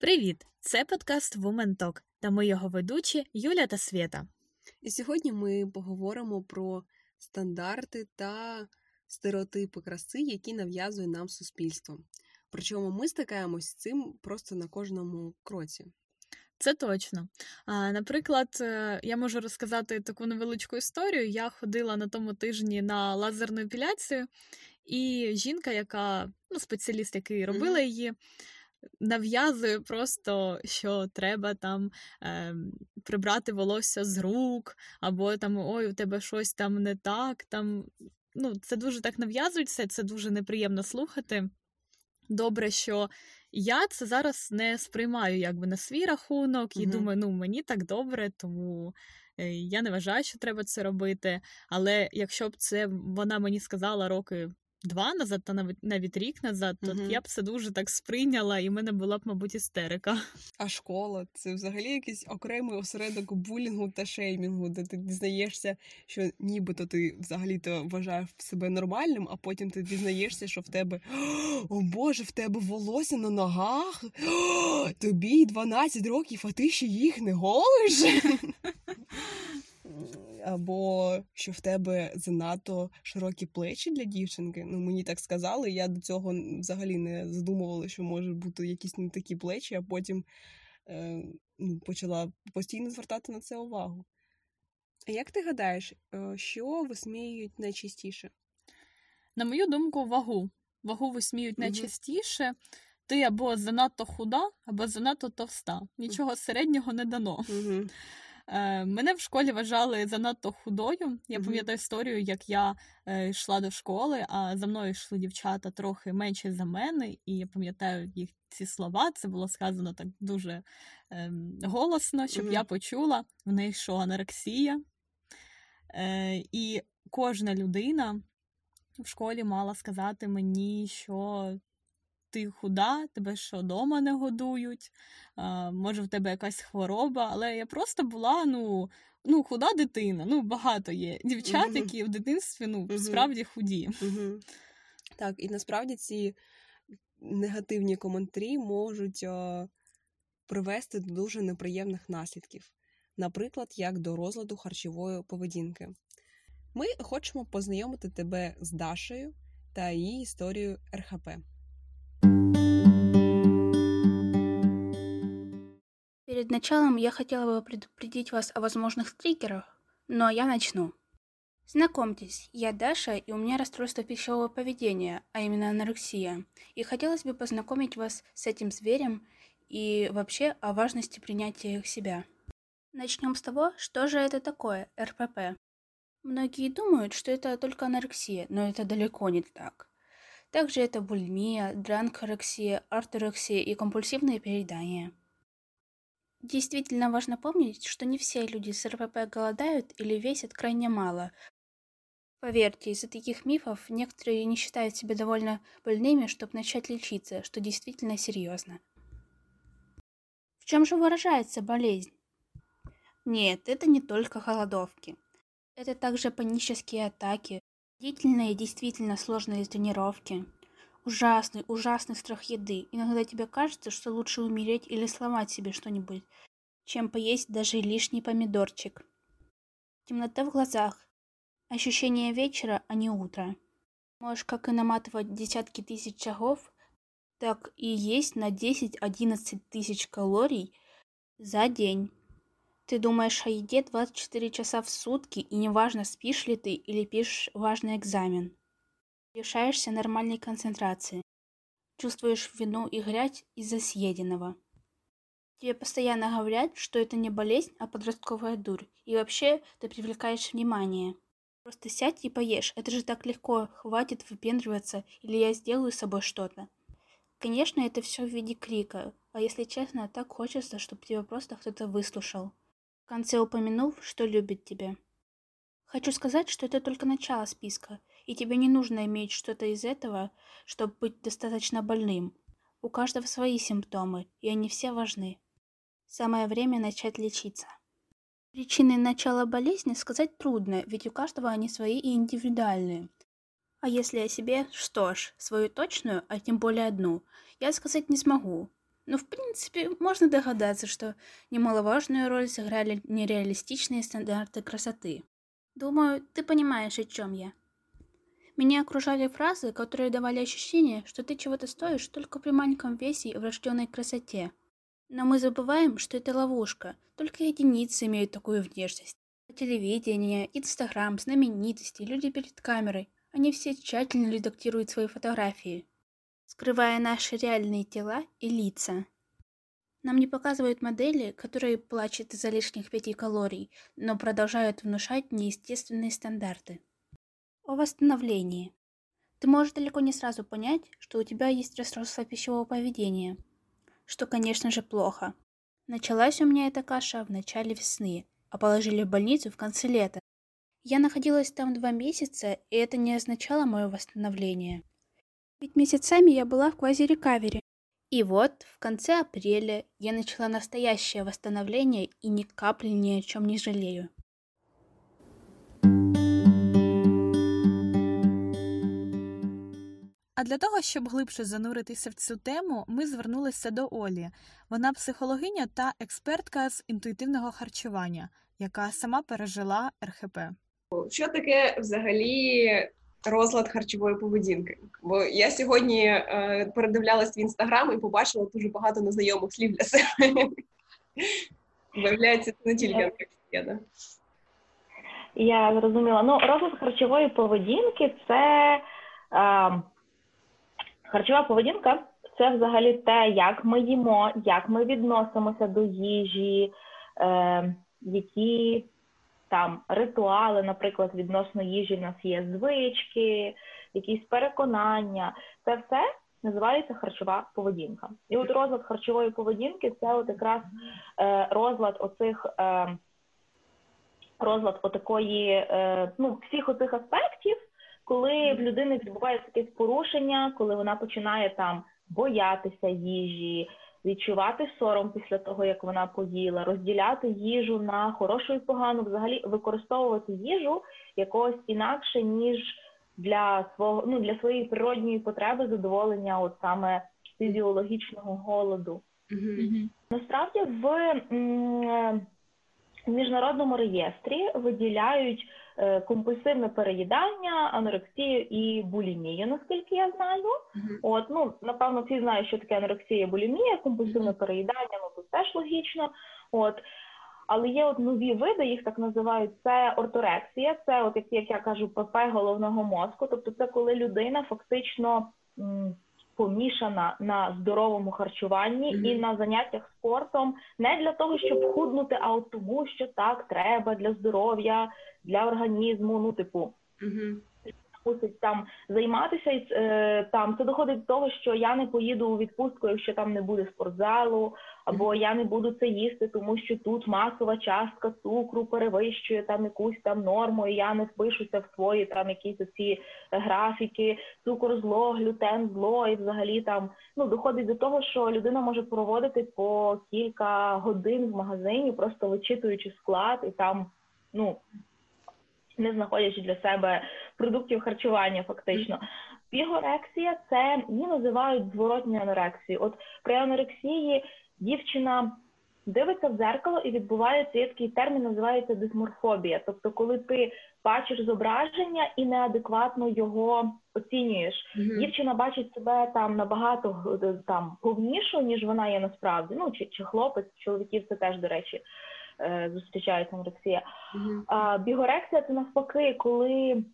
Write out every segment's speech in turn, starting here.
Привіт! Це подкаст Woman Talk та ми його ведучі Юля та Свята. І сьогодні ми поговоримо про стандарти та стереотипи краси, які нав'язує нам суспільство. Причому ми стикаємось з цим просто на кожному кроці. Це точно. Наприклад, е, я можу розказати таку невеличку історію. Я ходила на тому тижні на лазерну епіляцію, і жінка, яка ну, спеціаліст, який робила її, нав'язує просто, що треба там е, прибрати волосся з рук, або там ой, у тебе щось там не так. Там, ну, Це дуже так нав'язується, це дуже неприємно слухати. Добре, що я це зараз не сприймаю якби на свій рахунок і угу. думаю, ну мені так добре, тому е, я не вважаю, що треба це робити. Але якщо б це вона мені сказала роки два назад, та навіть навіть рік назад, то угу. я б це дуже так сприйняла, і в мене була б, мабуть, істерика. А школа це взагалі якийсь окремий осередок булінгу та шеймінгу, де ти дізнаєшся, що нібито ти взагалі-то вважаєш себе нормальним, а потім ти дізнаєшся, що в тебе о Боже, в тебе волосся на ногах, тобі 12 років, а ти ще їх не голиш. або що в тебе занадто широкі плечі для дівчинки. Ну мені так сказали. Я до цього взагалі не задумувала, що можуть бути якісь не такі плечі, а потім е, ну, почала постійно звертати на це увагу. А як ти гадаєш, е, що висміюють найчастіше? На мою думку, вагу. Вагу висміють угу. найчастіше. Ти або занадто худа, або занадто товста. Нічого середнього не дано. Угу. Е, Мене в школі вважали занадто худою. Я пам'ятаю історію, як я е, йшла до школи, а за мною йшли дівчата трохи менше за мене, і я пам'ятаю їх ці слова. Це було сказано так дуже е, голосно, щоб я почула. В неї що анорексія. Е, І кожна людина в школі мала сказати мені, що ти худа, тебе що вдома не годують, а, може в тебе якась хвороба, але я просто була ну, ну худа дитина. Ну, багато є дівчат, які в дитинстві ну, справді худі. Так, і насправді ці негативні коментарі можуть о, привести до дуже неприємних наслідків, наприклад, як до розладу харчової поведінки. Ми хочемо познайомити тебе з Дашею та її історією РХП. Перед началом я хотела бы предупредить вас о возможных триггерах, но я начну. Знакомьтесь, я Даша, и у меня расстройство пищевого поведения, а именно анорексия. И хотелось бы познакомить вас с этим зверем и вообще о важности принятия себя. Начнем с того, что же это такое РПП. Многие думают, что это только анорексия, но это далеко не так. Также это булимия, дранкорексия, орторексия и компульсивные переедания. Действительно важно помнить, что не все люди с РПП голодают или весят крайне мало. Поверьте, из-за таких мифов некоторые не считают себя довольно больными, чтобы начать лечиться, что действительно серьезно. В чем же выражается болезнь? Нет, это не только голодовки. Это также панические атаки, длительные действительно сложные тренировки, Ужасный, ужасный страх еды. Иногда тебе кажется, что лучше умереть или сломать себе что-нибудь, чем поесть даже лишний помидорчик. Темнота в глазах. Ощущение вечера, а не утра. Можешь как и наматывать десятки тысяч шагов, так и есть на 10-11 тысяч калорий за день. Ты думаешь о еде 24 часа в сутки, и неважно, спишь ли ты или пишешь важный экзамен лишаешься нормальной концентрации, чувствуешь вину и грязь из-за съеденного. Тебе постоянно говорят, что это не болезнь, а подростковая дурь, и вообще ты привлекаешь внимание. Просто сядь и поешь, это же так легко, хватит выпендриваться, или я сделаю с собой что-то. Конечно, это все в виде крика, а если честно, так хочется, чтобы тебя просто кто-то выслушал. В конце упомянув, что любит тебя. Хочу сказать, что это только начало списка, и тебе не нужно иметь что-то из этого, чтобы быть достаточно больным. У каждого свои симптомы, и они все важны. Самое время начать лечиться. Причины начала болезни сказать трудно, ведь у каждого они свои и индивидуальные. А если о себе, что ж, свою точную, а тем более одну, я сказать не смогу. Но, в принципе, можно догадаться, что немаловажную роль сыграли нереалистичные стандарты красоты. Думаю, ты понимаешь, о чем я. Меня окружали фразы, которые давали ощущение, что ты чего-то стоишь только при маленьком весе и врожденной красоте. Но мы забываем, что это ловушка. Только единицы имеют такую внешность. Телевидение, Инстаграм, знаменитости, люди перед камерой. Они все тщательно редактируют свои фотографии, скрывая наши реальные тела и лица. Нам не показывают модели, которые плачут из-за лишних пяти калорий, но продолжают внушать неестественные стандарты. О восстановлении. Ты можешь далеко не сразу понять, что у тебя есть расстройство пищевого поведения, что, конечно же, плохо. Началась у меня эта каша в начале весны, а положили в больницу в конце лета. Я находилась там два месяца, и это не означало мое восстановление. Ведь месяцами я была в квази-рекавере. И вот, в конце апреля я начала настоящее восстановление и ни капли ни о чем не жалею. А для того, щоб глибше зануритися в цю тему, ми звернулися до Олі. Вона психологиня та експертка з інтуїтивного харчування, яка сама пережила РХП. Що таке взагалі розлад харчової поведінки? Бо я сьогодні е, передивлялась в інстаграм і побачила дуже багато незнайомих слів для себе. Виявляється, це не тільки анорексія. Я зрозуміла. Ну, розлад харчової поведінки це е, харчова поведінка це взагалі те, як ми їмо, як ми відносимося до їжі, е, які там ритуали, наприклад, відносно їжі в нас є звички, якісь переконання. Це все називається харчова поведінка. І от розлад харчової поведінки це от якраз е, розлад оцих. Е, Розлад отакої, е, ну, всіх оцих аспектів, коли в людини відбувається якесь порушення, коли вона починає там боятися їжі, відчувати сором після того, як вона поїла, розділяти їжу на хорошу і погану, взагалі використовувати їжу якогось інакше, ніж для свого ну для своєї природньої потреби задоволення, от саме фізіологічного голоду. Mm-hmm. Насправді в м- міжнародному реєстрі виділяють компульсивне переїдання, анорексію і булімію, наскільки я знаю. Uh-huh. От ну напевно, всі знають, що таке анорексія, булімія, компульсивне переїдання, ну тут теж логічно. От. Але є от нові види, їх так називають це орторексія, це, от як, як я кажу, ПП головного мозку. Тобто, це коли людина фактично м, помішана на здоровому харчуванні mm-hmm. і на заняттях спортом не для того, щоб худнути, а от тому, що так треба для здоров'я, для організму. Ну, типу, mm-hmm мусить там займатися, і е, там це доходить до того, що я не поїду у відпустку, якщо там не буде спортзалу, або я не буду це їсти, тому що тут масова частка цукру перевищує там якусь там норму, і я не впишуся в свої там якісь ці графіки, цукор зло, глютен зло, і взагалі там ну доходить до того, що людина може проводити по кілька годин в магазині, просто вичитуючи склад, і там ну не знаходячи для себе продуктів харчування, фактично. Пігорексія це її називають зворотньою анорексією. От при анорексії дівчина дивиться в дзеркало і відбувається є такий термін, називається дисморфобія. Тобто, коли ти бачиш зображення і неадекватно його оцінюєш, mm-hmm. дівчина бачить себе там набагато там повнішу, ніж вона є насправді. Ну чи, чи хлопець, чоловіків це теж до речі. Е, зустрічається анорексія. Mm-hmm. А бігорексія це навпаки, коли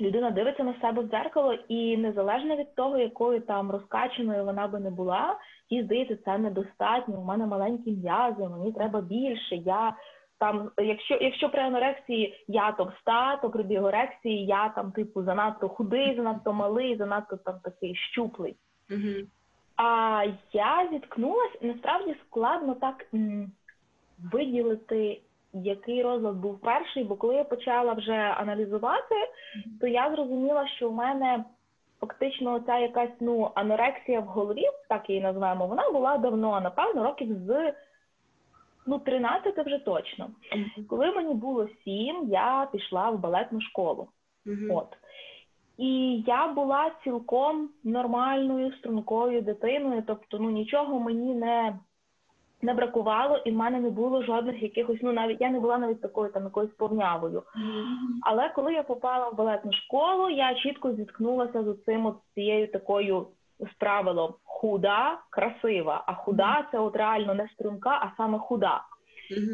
людина дивиться на себе в дзеркало, і незалежно від того, якою там розкаченою вона би не була, їй здається, це недостатньо. У мене маленькі м'язи, мені треба більше. Я там, якщо якщо при анорексії я товста, то при бігорексії я там, типу, занадто худий, занадто малий, занадто там такий щуплий. Mm-hmm. А я зіткнулася насправді складно так виділити, який розлад був перший, бо коли я почала вже аналізувати, то я зрозуміла, що в мене фактично ця якась ну анорексія в голові, так її назвемо, вона була давно, напевно, років з ну 13 вже точно. Коли мені було 7, я пішла в балетну школу. От. І я була цілком нормальною, стрункою дитиною, тобто ну нічого мені не не бракувало, і в мене не було жодних якихось, ну навіть я не була навіть такою там якоюсь повнявою. Але коли я попала в балетну школу, я чітко зіткнулася з цим от цією такою з правилом худа, красива. А худа це от реально не струнка, а саме худа.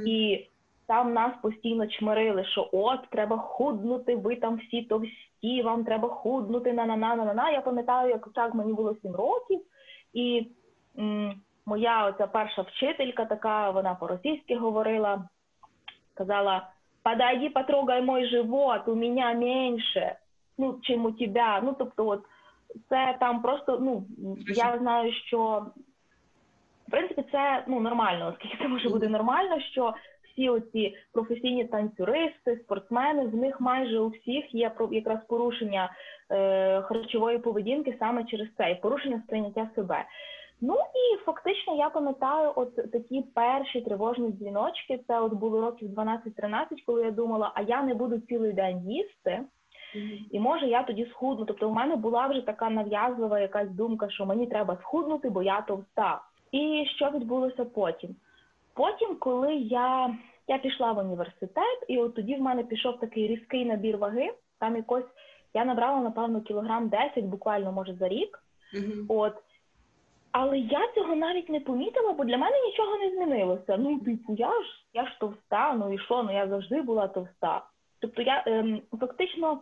І там нас постійно чмирили, що от треба худнути, ви там всі товсті, вам треба худнути на на на на на Я пам'ятаю, як так мені було сім років, і м, моя оця перша вчителька, така вона по-російськи говорила, казала: подойди, потрогай мой живот, у мене менше, ну чим у тебе. Ну тобто, от це там просто ну я знаю, що в принципі це ну нормально, оскільки це може бути нормально, що всі оці професійні танцюристи, спортсмени, в них майже у всіх є якраз порушення е, харчової поведінки саме через це і порушення сприйняття себе. Ну і фактично я пам'ятаю, от такі перші тривожні дзвіночки. Це от було років 12-13, коли я думала, а я не буду цілий день їсти. І може я тоді схудну. Тобто, у мене була вже така нав'язлива якась думка, що мені треба схуднути, бо я товста. І що відбулося потім? Потім, коли я я пішла в університет, і от тоді в мене пішов такий різкий набір ваги. Там якось я набрала, напевно, кілограм 10, буквально може за рік. От. Але я цього навіть не помітила, бо для мене нічого не змінилося. Ну, типу, я ж я ж товста, ну і що, ну я завжди була товста. Тобто я ем, фактично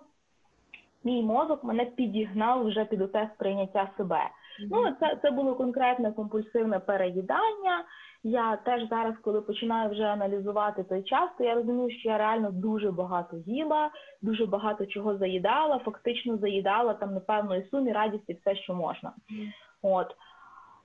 мій мозок мене підігнав вже під те сприйняття себе. Mm-hmm. Ну, це це було конкретне компульсивне переїдання. Я теж зараз, коли починаю вже аналізувати той час, то я розумію, що я реально дуже багато їла, дуже багато чого заїдала, фактично заїдала там непевної сумі радісті все, що можна. Mm-hmm. От.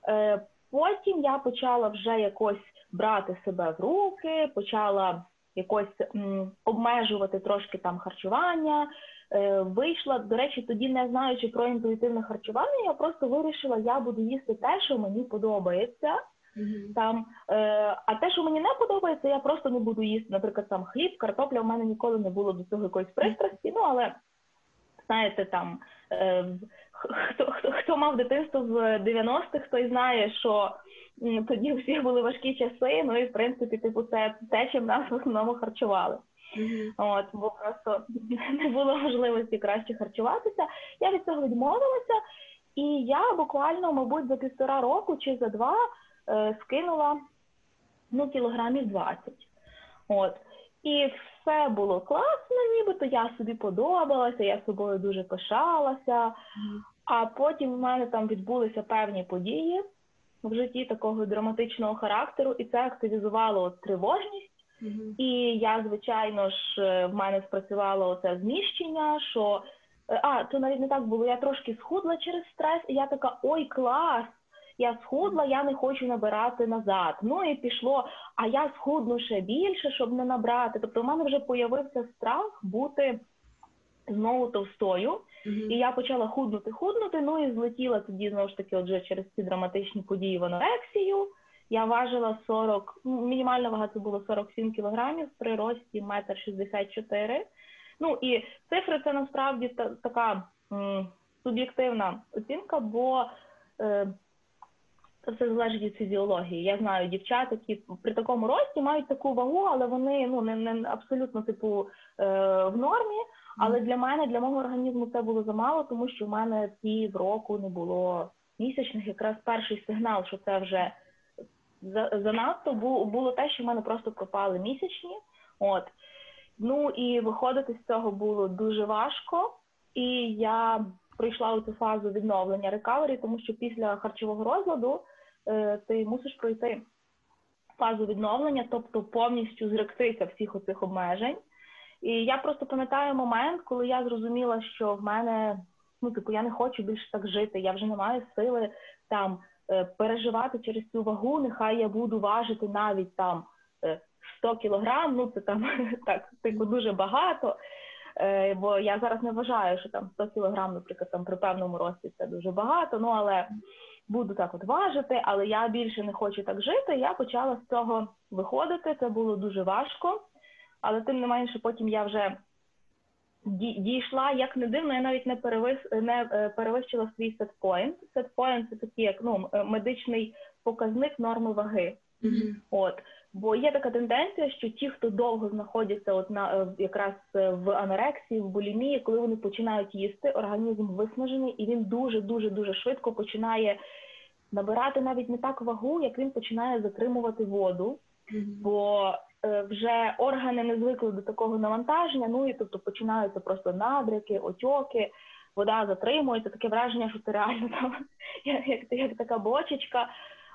Е, Потім я почала вже якось брати себе в руки, почала якось м, обмежувати трошки там харчування. Е, Вийшла, до речі, тоді не знаючи про інтуїтивне харчування, я просто вирішила, я буду їсти те, що мені подобається. Mm-hmm. Там, е, А те, що мені не подобається, я просто не буду їсти. Наприклад, там хліб, картопля в мене ніколи не було до цього якоїсь пристрасті. Ну але знаєте, там е, хто хто хто мав дитинство в 90-х, той знає, що тоді у всіх були важкі часи. Ну і в принципі, типу, це те, чим нас в основному харчували. Mm-hmm. От, бо просто не було можливості краще харчуватися. Я від цього відмовилася, і я буквально, мабуть, за півтора року чи за два е, скинула ну, кілограмів 20. От. І все було класно, нібито я собі подобалася, я собою дуже пишалася. А потім в мене там відбулися певні події в житті такого драматичного характеру, і це активізувало тривожність. Mm-hmm. І я, звичайно ж, е, в мене спрацювало оце зміщення, що е, а, то навіть не так було. Я трошки схудла через стрес, і я така, ой, клас! Я схудла, я не хочу набирати назад. Ну і пішло, а я схудну ще більше, щоб не набрати. Тобто в мене вже появився страх бути знову товстою. Mm-hmm. І я почала худнути, худнути. Ну і злетіла тоді знову ж таки, отже, через ці драматичні події в анорексію. Я важила 40, ну, мінімальна вага це було 47 кілограмів при рості 1,64 м. Ну і цифри це насправді та, така м, суб'єктивна оцінка, бо е, все залежить від фізіології. Я знаю дівчат, які при такому рості мають таку вагу, але вони ну не не абсолютно типу е, в нормі. Але для мене, для мого організму, це було замало, тому що в мене пів року не було місячних. Якраз перший сигнал, що це вже занадто було те, що в мене просто пропали місячні. От ну і виходити з цього було дуже важко, і я пройшла у цю фазу відновлення рекавері, тому що після харчового розладу ти мусиш пройти фазу відновлення, тобто повністю зректися всіх оцих обмежень. І я просто пам'ятаю момент, коли я зрозуміла, що в мене ну типу я не хочу більше так жити, я вже не маю сили там Е, переживати через цю вагу, нехай я буду важити навіть там 100 е, кілограм, ну це там так типу дуже багато. Е, бо я зараз не вважаю, що там 100 кілограм, наприклад, там при певному рості це дуже багато. Ну але буду так от важити, але я більше не хочу так жити. Я почала з цього виходити. Це було дуже важко, але тим не менше, потім я вже дійшла як не дивно, я навіть не перевис не е, перевищила свій сетпоінт. Сетпоінт це такий як ну медичний показник норми ваги. Mm-hmm. От бо є така тенденція, що ті, хто довго знаходяться, от на якраз в анорексії, в булімії, коли вони починають їсти, організм виснажений, і він дуже дуже дуже швидко починає набирати навіть не так вагу, як він починає затримувати воду, бо е, вже органи не звикли до такого навантаження. Ну і тобто починаються просто надрики, отьоки, вода затримується. Таке враження, що це реально там як, як така бочечка.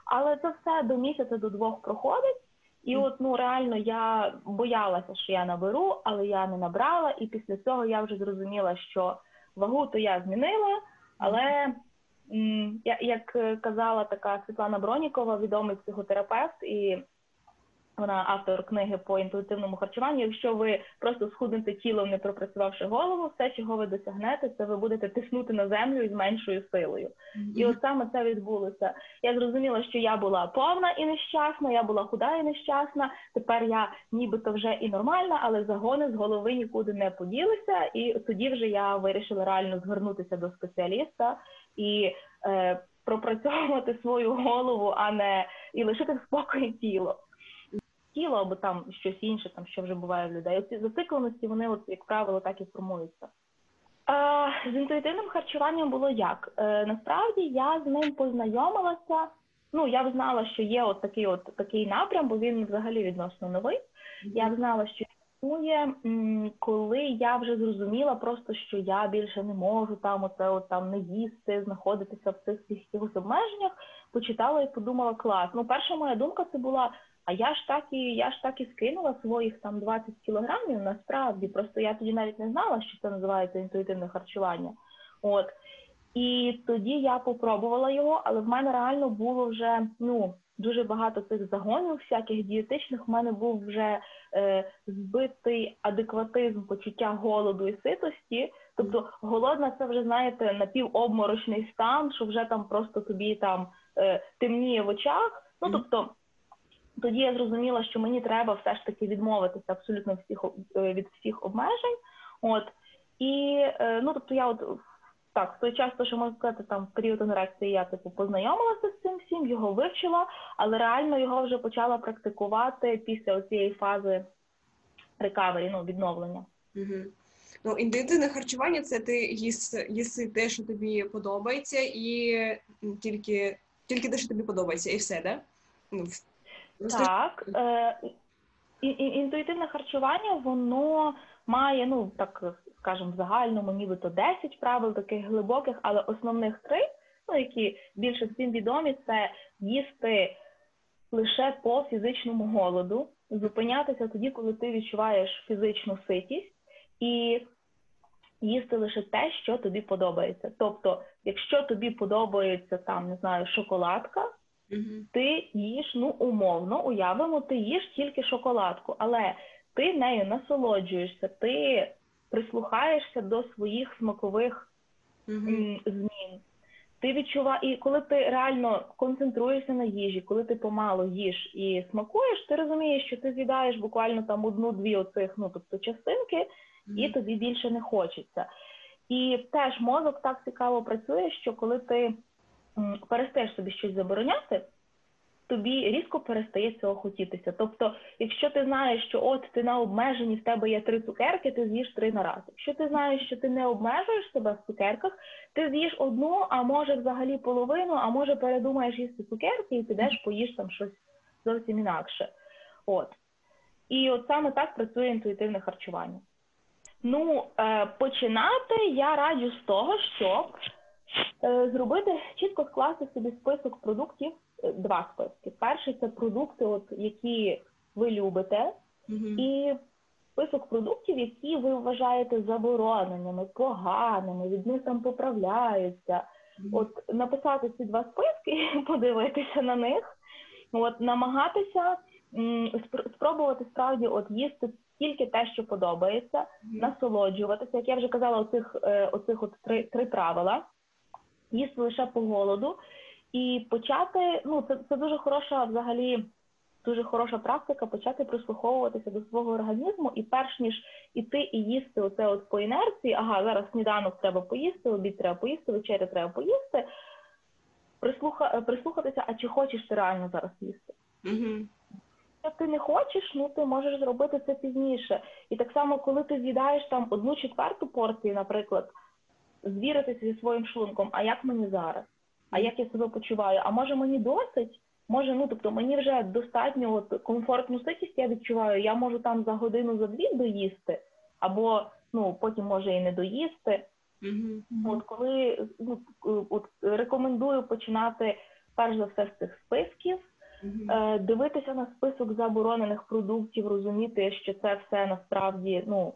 Але це все до місяця, до двох проходить. І от ну реально я боялася, що я наберу, але я не набрала. І після цього я вже зрозуміла, що вагу то я змінила, але як е, казала така Світлана Бронікова, відомий психотерапевт, і вона автор книги по інтуїтивному харчуванню. Якщо ви просто схуднете тілом, не пропрацювавши голову, все, чого ви досягнете, це ви будете тиснути на землю із меншою силою. Mm-hmm. І от саме це відбулося. Я зрозуміла, що я була повна і нещасна, я була худа і нещасна. Тепер я нібито вже і нормальна, але загони з голови нікуди не поділися. І тоді вже я вирішила реально звернутися до спеціаліста і е, пропрацьовувати свою голову, а не і лишити в спокої тіло. Тіло або там щось інше, там що вже буває в людей. Оці зацикленості, вони, от, як правило, так і формуються. Е, з інтуїтивним харчуванням було як? Е, Насправді я з ним познайомилася. Ну, я знала, що є от такий от такий напрям, бо він взагалі відносно новий. Mm-hmm. Я знала, що існує, коли я вже зрозуміла просто, що я більше не можу там оце от там не їсти, знаходитися в цих якихось обмеженнях, почитала і подумала, клас. Ну, перша моя думка це була. А я ж так і я ж так і скинула своїх там 20 кілограмів насправді. Просто я тоді навіть не знала, що це називається інтуїтивне харчування. От і тоді я попробувала його, але в мене реально було вже ну дуже багато цих загонів, всяких дієтичних. У мене був вже е, збитий адекватизм почуття голоду і ситості. Тобто голодна це вже знаєте напівобморочний стан, що вже там просто тобі там е, темніє в очах. Ну тобто. Тоді я зрозуміла, що мені треба все ж таки відмовитися абсолютно всіх е, від всіх обмежень. От і е, ну тобто я от так, в той час, то, що можна сказати, там в період анорексії я типу познайомилася з цим всім, його вивчила, але реально його вже почала практикувати після цієї фази рекавері, ну відновлення. Ну, інтуїтивне харчування це ти їси, їси те, що тобі подобається, і тільки тільки те, що тобі подобається, і все, да? Ну, Так. Е, Інтуїтивне харчування, воно має, ну так скажімо, в загальному нібито 10 правил таких глибоких, але основних три, ну які більше всім відомі, це їсти лише по фізичному голоду, зупинятися тоді, коли ти відчуваєш фізичну ситість, і їсти лише те, що тобі подобається. Тобто, якщо тобі подобається там, не знаю, шоколадка. Ти їш, ну умовно, уявимо, ти їш тільки шоколадку, але ти нею насолоджуєшся, ти прислухаєшся до своїх смакових змін. Ти відчуваєш, і коли ти реально концентруєшся на їжі, коли ти помало їш і смакуєш, ти розумієш, що ти з'їдаєш буквально там одну-дві оцих, ну тобто частинки, mm-hmm. і тобі більше не хочеться. І теж мозок так цікаво працює, що коли ти перестаєш собі щось забороняти, тобі різко перестає цього хотітися. Тобто, якщо ти знаєш, що от ти на обмеженні в тебе є три цукерки, ти з'їш три на раз. Якщо ти знаєш, що ти не обмежуєш себе в цукерках, ти з'їш одну, а може взагалі половину, а може передумаєш їсти цукерки і підеш поїш там щось зовсім інакше. От. І от саме так працює інтуїтивне харчування. Ну, е, починати я раджу з того, щоб е, зробити чітко скласти собі список продуктів, два списки. Перший це продукти, от які ви любите, mm і список продуктів, які ви вважаєте забороненими, поганими, від них там поправляються. mm От написати ці два списки, подивитися на них, от намагатися спробувати справді от їсти тільки те, що подобається, mm насолоджуватися. Як я вже казала, оцих е, оцих от три три правила. Їсти лише по голоду, і почати, ну це це дуже хороша взагалі дуже хороша практика почати прислуховуватися до свого організму, і перш ніж іти і їсти оце от по інерції, ага, зараз сніданок треба поїсти, обід треба поїсти, вечеря треба поїсти. Прислуха, прислухатися, а чи хочеш ти реально зараз їсти? Якщо ти не хочеш, ну ти можеш зробити це пізніше. І так само, коли ти з'їдаєш там одну четверту порцію, наприклад, звіритися зі своїм шлунком, а як мені зараз? А як я себе почуваю? А може мені досить? Може, ну тобто мені вже достатньо от, комфортну ситість я відчуваю, я можу там за годину за дві доїсти, або ну потім може і не доїсти. Угу. От коли ну, от рекомендую починати перш за все з цих списків, е, дивитися на список заборонених продуктів, розуміти, що це все насправді ну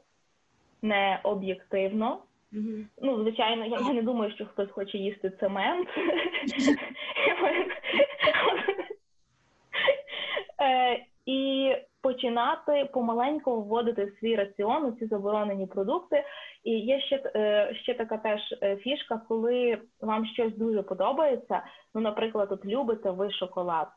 не об'єктивно. Угу. Ну, звичайно, я, я не думаю, що хтось хоче їсти цемент. Е, І починати помаленьку вводити в свій раціон ці заборонені продукти. І є ще е, ще така теж е, фішка, коли вам щось дуже подобається. Ну, наприклад, от любите ви шоколад.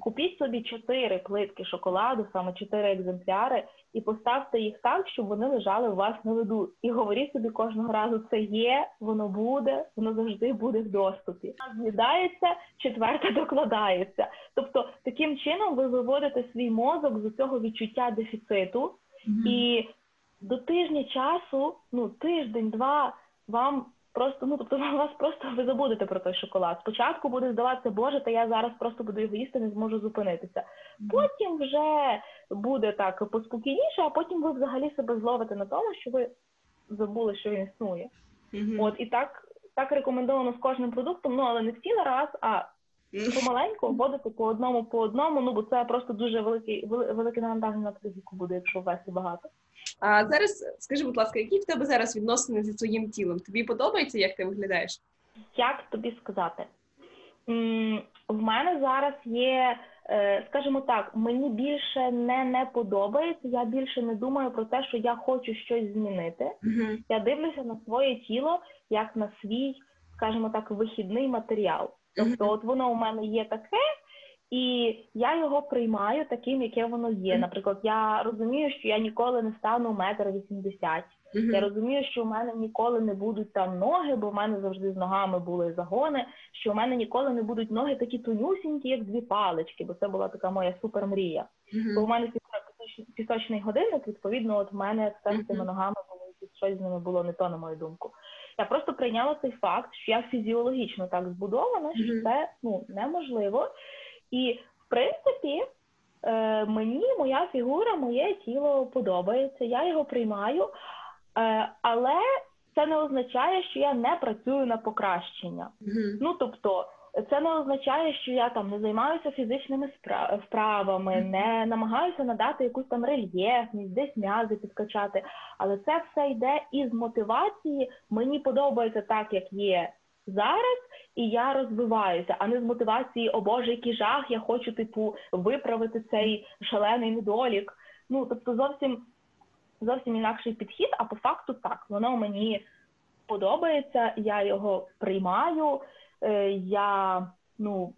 Купіть собі чотири плитки шоколаду, саме чотири екземпляри, і поставте їх так, щоб вони лежали у вас на виду. І говоріть собі кожного разу, це є, воно буде, воно завжди буде в доступі. З'їдається, четверта докладається. Тобто, таким чином ви виводите свій мозок з цього відчуття дефіциту, і до тижня часу, ну тиждень-два, вам просто ну тобто вас просто ви забудете про той шоколад. Спочатку буде здаватися, боже, та я зараз просто буду його їсти, не зможу зупинитися. Потім вже буде так поспокійніше, а потім ви взагалі себе зловите на тому, що ви забули, що він існує. Угу. От і так, так рекомендовано з кожним продуктом, ну але не всі на раз, а помаленьку вводити по одному по одному. Ну бо це просто дуже великий вели- велике навантаження на психіку буде, якщо ввести багато. А зараз скажи, будь ласка, які в тебе зараз відносини зі своїм тілом? Тобі подобається, як ти виглядаєш? Як тобі сказати? В мене зараз є, е, скажімо так, мені більше не, не подобається. Я більше не думаю про те, що я хочу щось змінити. Угу. Я дивлюся на своє тіло як на свій, скажімо так, вихідний матеріал. Тобто, от воно у мене є таке, і я його приймаю таким, яке воно є. Наприклад, я розумію, що я ніколи не стану метр вісімдесят. Я розумію, що у мене ніколи не будуть там ноги, бо в мене завжди з ногами були загони. Що у мене ніколи не будуть ноги такі тонюсінькі, як дві палички, бо це була така моя супермрія. Бо в мене пісочний- годинник, відповідно, от в мене все з цими ногами було щось з ними було не то, на мою думку. Я просто прийняла цей факт, що я фізіологічно так збудована, що це ну неможливо. І в принципі, е, мені моя фігура, моє тіло подобається, я його приймаю, е, але це не означає, що я не працюю на покращення. Ну тобто, це не означає, що я там не займаюся фізичними спра- вправами, не намагаюся надати якусь там рельєфність, десь м'язи підкачати. Але це все йде із мотивації. Мені подобається так, як є зараз, і я розвиваюся, а не з мотивації, о Боже, який жах, я хочу типу виправити цей шалений недолік. Ну тобто, зовсім зовсім інакший підхід, а по факту так, воно мені подобається, я його приймаю. Е, я ну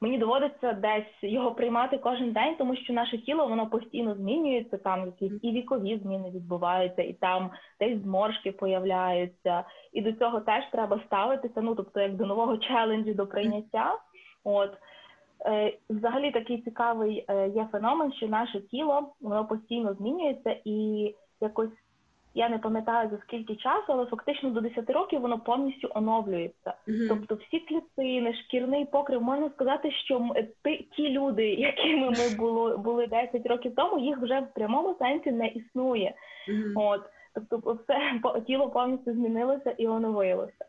мені доводиться десь його приймати кожен день, тому що наше тіло воно постійно змінюється. Там якісь і вікові зміни відбуваються, і там десь зморшки появляються. І до цього теж треба ставитися. Ну тобто, як до нового челенджу, до прийняття. От Е, Взагалі такий цікавий е, є феномен, що наше тіло воно постійно змінюється і якось я не пам'ятаю за скільки часу, але фактично до 10 років воно повністю оновлюється. Тобто всі клітини, шкірний покрив, можна сказати, що ти, ті люди, якими ми було, були 10 років тому, їх вже в прямому сенсі не існує. От тобто, все тіло повністю змінилося і оновилося.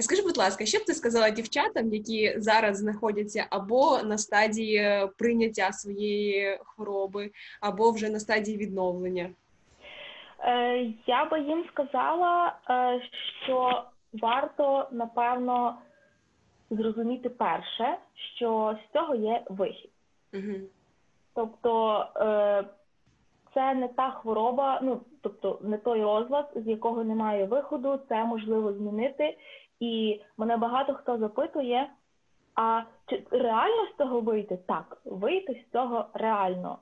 Скажи, будь ласка, що б ти сказала дівчатам, які зараз знаходяться або на стадії е, прийняття своєї хвороби, або вже на стадії відновлення? Е, я би їм сказала, е, що варто напевно зрозуміти перше, що з цього є вихід. Угу. Тобто е, це не та хвороба, ну тобто не той розлад, з якого немає виходу, це можливо змінити. І мене багато хто запитує, А чи реально з цього вийти? Так, вийти з цього реально.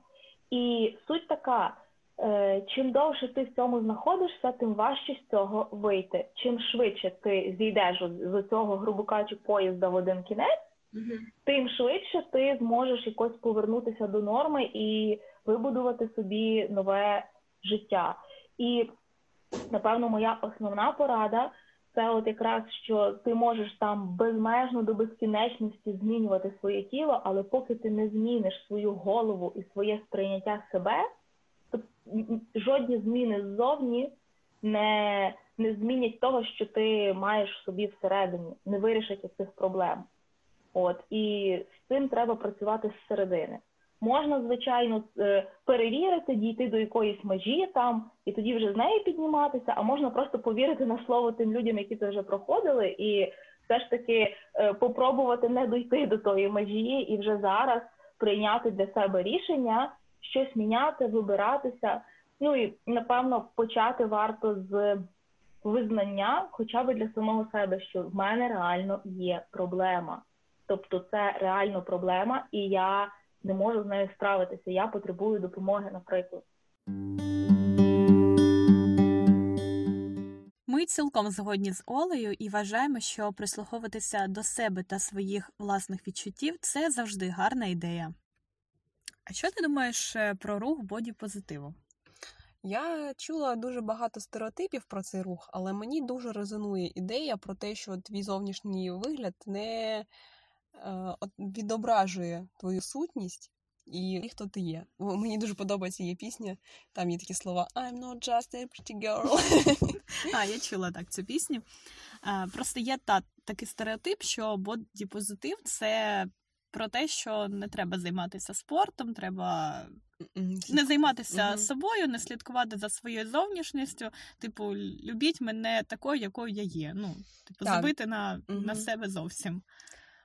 І суть така: чим довше ти в цьому знаходишся, тим важче з цього вийти. Чим швидше ти зійдеш з цього, грубо кажучи, поїзда в один кінець, mm-hmm. тим швидше ти зможеш якось повернутися до норми і вибудувати собі нове життя. І напевно, моя основна порада це от якраз що ти можеш там безмежно до безкінечності змінювати своє тіло, але поки ти не зміниш свою голову і своє сприйняття себе, жодні зміни ззовні не не змінять того, що ти маєш собі всередині, не вирішать цих проблем. От і з цим треба працювати зсередини. Можна, звичайно, е, перевірити, дійти до якоїсь межі там, і тоді вже з нею підніматися, а можна просто повірити на слово тим людям, які це вже проходили, і все ж таки е, попробувати не дойти до тої межі і вже зараз прийняти для себе рішення, щось міняти, вибиратися. Ну і напевно почати варто з визнання, хоча б для самого себе, що в мене реально є проблема. Тобто, це реально проблема, і я не можу з нею справитися. Я потребую допомоги, наприклад. Ми цілком згодні з Олею і вважаємо, що прислуховуватися до себе та своїх власних відчуттів це завжди гарна ідея. А що ти думаєш е, про рух боді позитиву? Я чула дуже багато стереотипів про цей рух, але мені дуже резонує ідея про те, що твій зовнішній вигляд не Е, відображує твою сутність і хто ти є. Мені дуже подобається її пісня. Там є такі слова I'm not just a pretty girl. А, я чула так цю пісню. Просто є та, такий стереотип, що бодіпозитив це про те, що не треба займатися спортом, треба. Не займатися mm-hmm. собою, не слідкувати за своєю зовнішністю. Типу, любіть мене такою, якою я є. Ну, типу, так. забити на mm-hmm. на себе зовсім.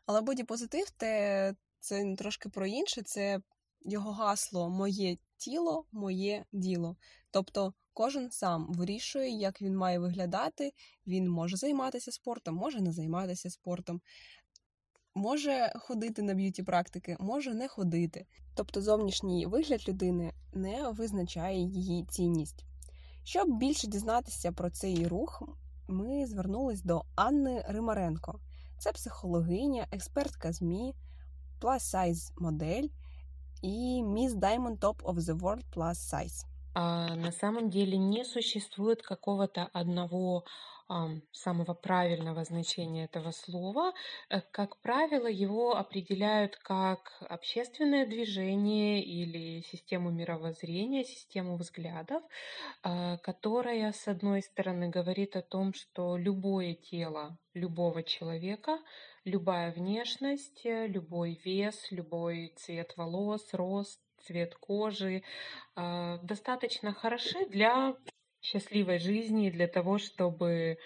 Але бодіпозитив те це трошки про інше, це його гасло Моє тіло, моє діло. Тобто кожен сам вирішує, як він має виглядати. Він може займатися спортом, може не займатися спортом, може ходити на б'юті практики, може не ходити. Тобто зовнішній вигляд людини не визначає її цінність. Щоб більше дізнатися про цей рух, ми звернулись до Анни Римаренко. Це психологиня, експертка ЗМІ, plus size модель и Miss Diamond Top of the World Plus Size. А на самом деле не существует какого-то одного самого правильного значения этого слова. Э, как правило, его определяют как общественное движение или систему мировоззрения, систему взглядов, а, которая, с одной стороны, говорит о том, что любое тело любого человека, любая внешность, любой вес, любой цвет волос, рост, цвет кожи а, достаточно хороши для счастливой жизни, для того, чтобы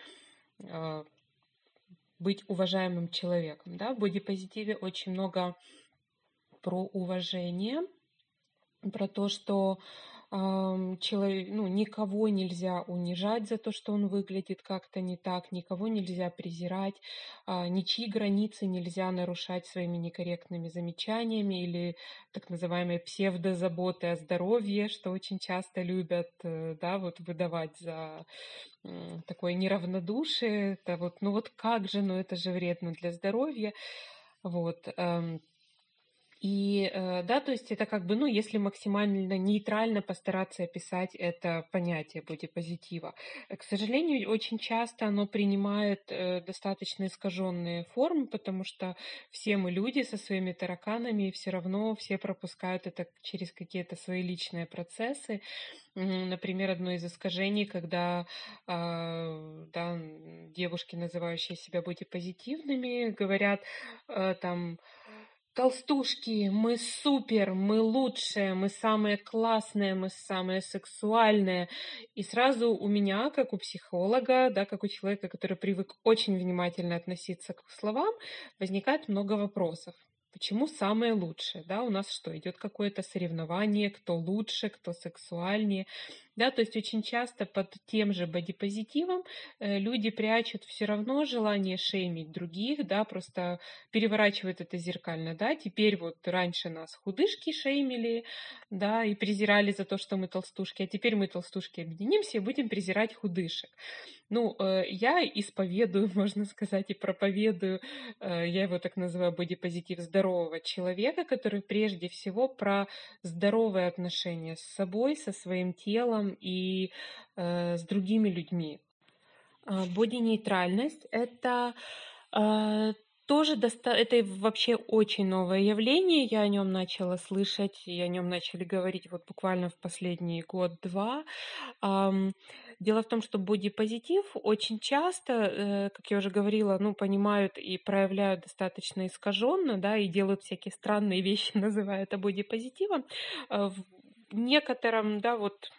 э, быть уважаемым человеком. Да? В бодипозитиве очень много про уважение, про то, что человек, ну, никого нельзя унижать за то, что он выглядит как-то не так, никого нельзя презирать, а, ничьи границы нельзя нарушать своими некорректными замечаниями или так называемой псевдозаботы о здоровье, что очень часто любят, э, да, вот выдавать за такое неравнодушие, это вот, ну вот как же, ну это же вредно для здоровья, вот, и э, да, то есть это как бы, ну, если максимально нейтрально постараться описать это понятие бодипозитива. К сожалению, очень часто оно принимает э, достаточно искаженные формы, потому что все мы люди со своими тараканами, и все равно все пропускают это через какие-то свои личные процессы. Например, одно из искажений, когда э, да, девушки, называющие себя бодипозитивными, говорят э, там Толстушки, мы супер, мы лучшие, мы самые классные, мы самые сексуальные. И сразу у меня, как у психолога, да, как у человека, который привык очень внимательно относиться к словам, возникает много вопросов. Почему самые лучшие? Да, у нас что, идет какое-то соревнование, кто лучше, кто сексуальнее. Да, то есть очень часто под тем же бодипозитивом э, люди прячут все равно желание шеймить других, да, просто переворачивают это зеркально, да, теперь вот раньше нас худышки шеймили, да, и презирали за то, что мы толстушки, а теперь мы толстушки объединимся и будем презирать худышек. Ну, э, я исповедую, можно сказать, и проповедую, э, я его так называю, бодипозитив здорового человека, который прежде всего про здоровые отношения с собой, со своим телом и э, с другими людьми. Боди-нейтральность – это тоже доста... это вообще очень новое явление. Я о нем начала слышать, и о нем начали говорить вот буквально в последний год-два. Дело в том, что бодипозитив очень часто, э, как я уже говорила, ну, понимают и проявляют достаточно искаженно, да, и делают всякие странные вещи, называя это бодипозитивом. Э, в некотором, да, вот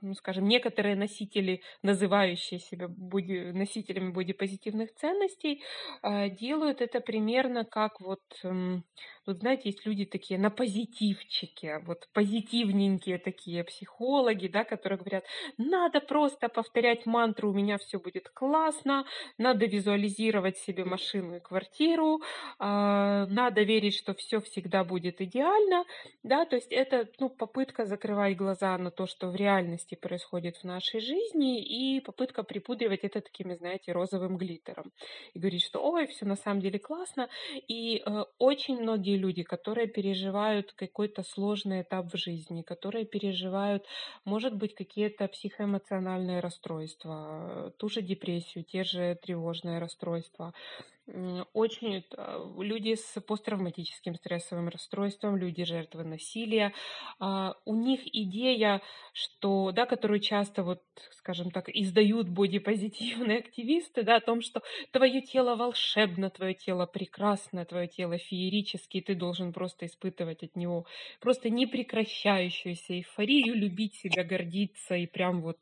ну, скажем, некоторые носители, называющие себя боди, носителями бодипозитивных ценностей, э, делают это примерно как вот, э, вот знаете, есть люди такие на позитивчике, вот позитивненькие такие психологи, да, которые говорят, надо просто повторять мантру, у меня все будет классно, надо визуализировать себе машину и квартиру, э, надо верить, что все всегда будет идеально, да, то есть это, ну, попытка закрывать глаза на то, что в реальности реальности происходит в нашей жизни, и попытка припудривать это такими, знаете, розовым глиттером. И говорить, что ой, все на самом деле классно. И э, очень многие люди, которые переживают какой-то сложный этап в жизни, которые переживают, может быть, какие-то психоэмоциональные расстройства, ту же депрессию, те же тревожные расстройства, очень люди с посттравматическим стрессовым расстройством, люди жертвы насилия, а, у них идея, что, да, которую часто вот, скажем так, издают бодипозитивные активисты, да, о том, что твое тело волшебно, твое тело прекрасно, твое тело феерически, ты должен просто испытывать от него просто непрекращающуюся эйфорию, любить себя, гордиться и прям вот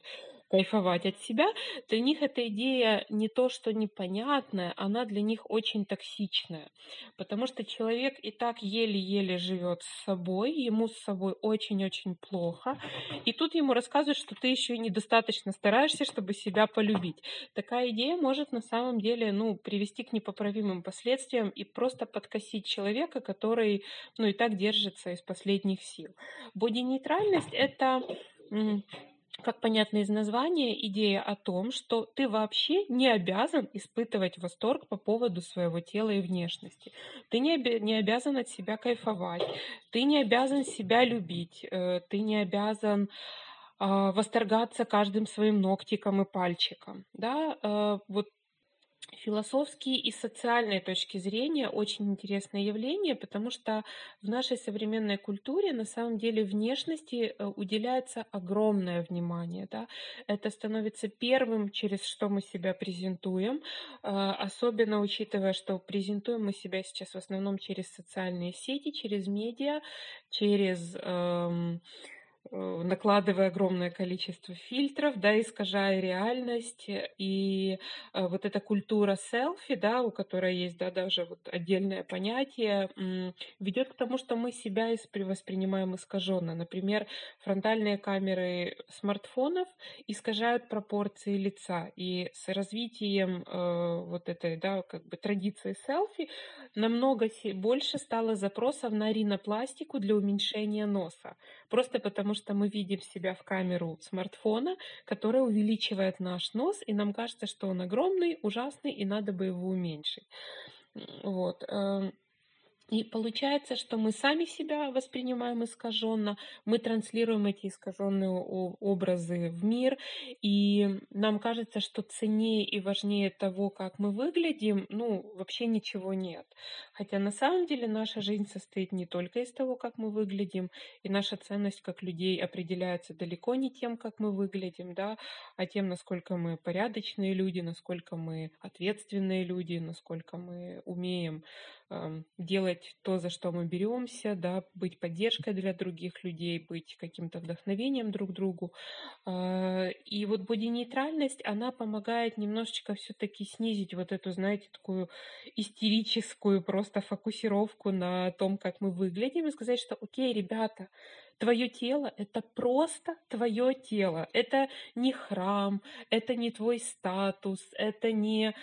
кайфовать от себя, для них эта идея не то, что непонятная, она для них очень токсичная. Потому что человек и так еле-еле живет с собой, ему с собой очень-очень плохо. И тут ему рассказывают, что ты еще и недостаточно стараешься, чтобы себя полюбить. Такая идея может на самом деле ну, привести к непоправимым последствиям и просто подкосить человека, который ну, и так держится из последних сил. Боди-нейтральность — это как понятно из названия, идея о том, что ты вообще не обязан испытывать восторг по поводу своего тела и внешности. Ты не, оби- не обязан от себя кайфовать, ты не обязан себя любить, э, ты не обязан а, восторгаться каждым своим ногтиком и пальчиком. Да? Э, вот философские и социальной точки зрения очень интересное явление, потому что в нашей современной культуре на самом деле внешности э, уделяется огромное внимание. Да? Это становится первым, через что мы себя презентуем, э, особенно учитывая, что презентуем мы себя сейчас в основном через социальные сети, через медиа, через... Эм, накладывая огромное количество фильтров, да, искажая реальность. И э, вот эта культура селфи, да, у которой есть, да, даже вот отдельное понятие, ведет к тому, что мы себя воспринимаем искаженно. Например, фронтальные камеры смартфонов искажают пропорции лица. И с развитием э, вот этой, да, как бы традиции селфи намного больше стало запросов на ринопластику для уменьшения носа. Просто потому, что мы видим себя в камеру смартфона, которая увеличивает наш нос, и нам кажется, что он огромный, ужасный, и надо бы его уменьшить. Вот. И получается, что мы сами себя воспринимаем искаженно, мы транслируем эти искаженные образы в мир, и нам кажется, что ценнее и важнее того, как мы выглядим, ну, вообще ничего нет. Хотя на самом деле наша жизнь состоит не только из того, как мы выглядим, и наша ценность как людей определяется далеко не тем, как мы выглядим, да, а тем, насколько мы порядочные люди, насколько мы ответственные люди, насколько мы умеем делать то, за что мы беремся, да, быть поддержкой для других людей, быть каким-то вдохновением друг другу. А, и вот боди-нейтральность, она помогает немножечко все-таки снизить вот эту, знаете, такую истерическую просто фокусировку на том, как мы выглядим, и сказать, что окей, ребята, Твое тело — это просто твое тело. Это не храм, это не твой статус, это не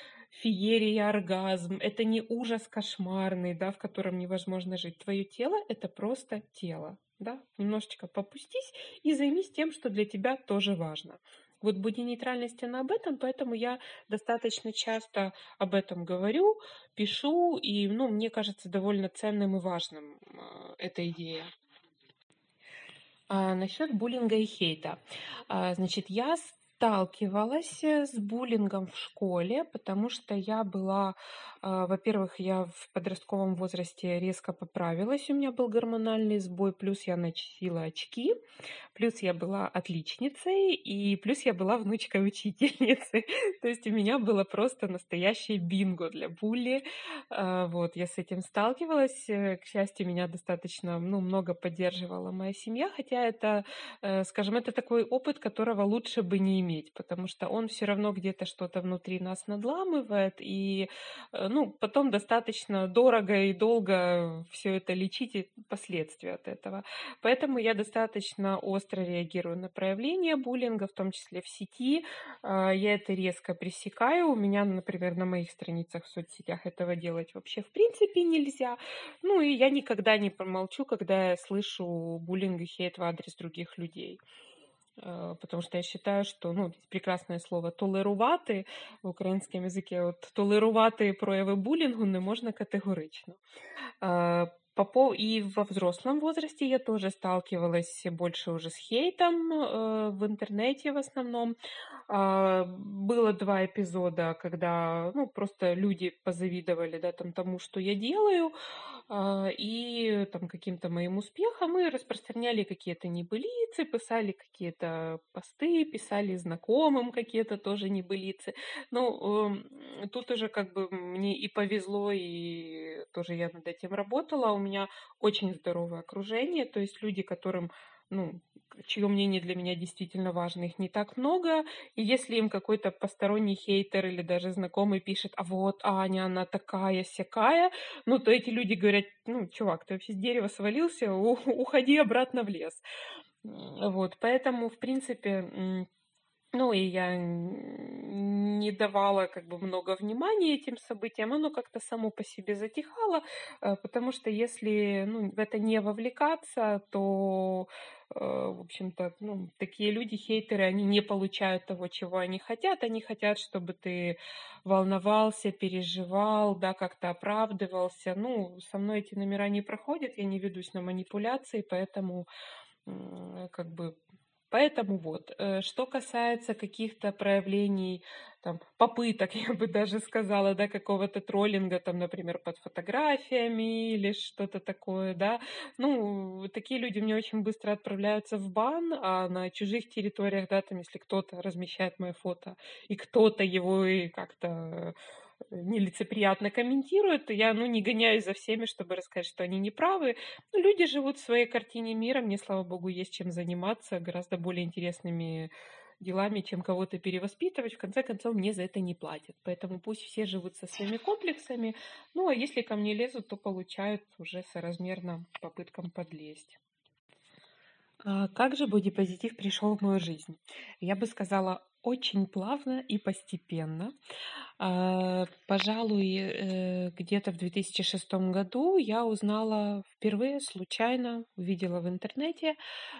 феерия, оргазм, это не ужас кошмарный, да, в котором невозможно жить. Твое тело — это просто тело, да, немножечко попустись и займись тем, что для тебя тоже важно. Вот боди-нейтральность, она об этом, поэтому я достаточно часто об этом говорю, пишу, и, ну, мне кажется, довольно ценным и важным э, эта идея. А, насчет буллинга и хейта. А, значит, я сталкивалась э, с буллингом в школе, потому что я была, а, во-первых, я в подростковом возрасте резко поправилась, у меня был гормональный сбой, плюс я носила очки, плюс я была отличницей, и плюс я была внучкой учительницы. То есть у меня было просто настоящее бинго для булли. А, вот, я с этим сталкивалась. Э, к счастью, меня достаточно ну, много поддерживала моя семья, хотя это, э, скажем, это такой опыт, которого лучше бы не иметь, потому что он все равно где-то что-то внутри нас надламывает, и э, ну, потом достаточно дорого и долго все это лечить и последствия от этого. Поэтому я достаточно остро реагирую на проявление буллинга, в том числе в сети. А, я это резко пресекаю. У меня, например, на моих страницах в соцсетях этого делать вообще в принципе нельзя. Ну и я никогда не промолчу, когда я слышу буллинг и хейт в адрес других людей. Э, потому что я считаю, что ну, прекрасне слово толерувати в українському язикі, от толерувати прояви булінгу не можна категорично. Э, по и во взрослом возрасте я тоже сталкивалась больше уже с хейтом э, в интернете в основном. Э, было два эпизода, когда ну, просто люди позавидовали да, там, тому, что я делаю, э, и там, каким-то моим успехам, и распространяли какие-то небылицы, писали какие-то посты, писали знакомым какие-то тоже небылицы. Ну, э, тут уже как бы мне и повезло, и тоже я над этим работала меня очень здоровое окружение, то есть люди, которым ну, чье мнение для меня действительно важно, их не так много, и если им какой-то посторонний хейтер или даже знакомый пишет, а вот Аня, она такая сякая, ну, то эти люди говорят, ну, чувак, ты вообще с дерева свалился, уходи обратно в лес. Вот, поэтому, в принципе, ну, и я не давала как бы много внимания этим событиям, оно как-то само по себе затихало, э, потому что если ну, в это не вовлекаться, то, э, в общем-то, ну, такие люди, хейтеры, они не получают того, чего они хотят, они хотят, чтобы ты волновался, переживал, да, как-то оправдывался. Ну, со мной эти номера не проходят, я не ведусь на манипуляции, поэтому как бы Поэтому вот, э, что касается каких-то проявлений, там, попыток, я бы даже сказала, да, какого-то троллинга, там, например, под фотографиями или что-то такое, да, ну, такие люди мне очень быстро отправляются в бан, а на чужих территориях, да, там, если кто-то размещает мое фото, и кто-то его и как-то нелицеприятно комментируют, я, ну, не гоняюсь за всеми, чтобы рассказать, что они неправы. Люди живут в своей картине мира, мне, слава богу, есть чем заниматься гораздо более интересными делами, чем кого-то перевоспитывать. В конце концов, мне за это не платят. Поэтому пусть все живут со своими комплексами. Ну, а если ко мне лезут, то получают уже соразмерно попыткам подлезть. А как же бодипозитив пришел в мою жизнь? Я бы сказала, очень плавно и постепенно. А, пожалуй, э, где-то в 2006 году я узнала впервые, случайно, увидела в интернете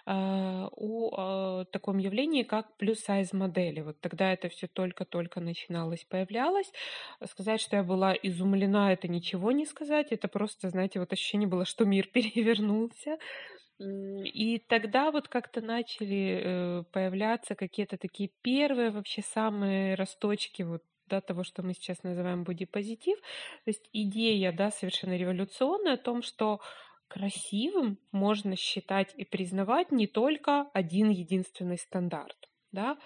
а, о таком явлении, как плюс-сайз модели. Вот тогда это все только-только начиналось, появлялось. Сказать, что я была изумлена, это ничего не сказать. Это просто, знаете, вот ощущение было, что мир перевернулся. И тогда вот как-то начали э, появляться какие-то такие первые вообще самые росточки вот да, того, что мы сейчас называем бодипозитив. То есть идея, да, совершенно революционная о том, что красивым можно считать и признавать не только один единственный стандарт, да,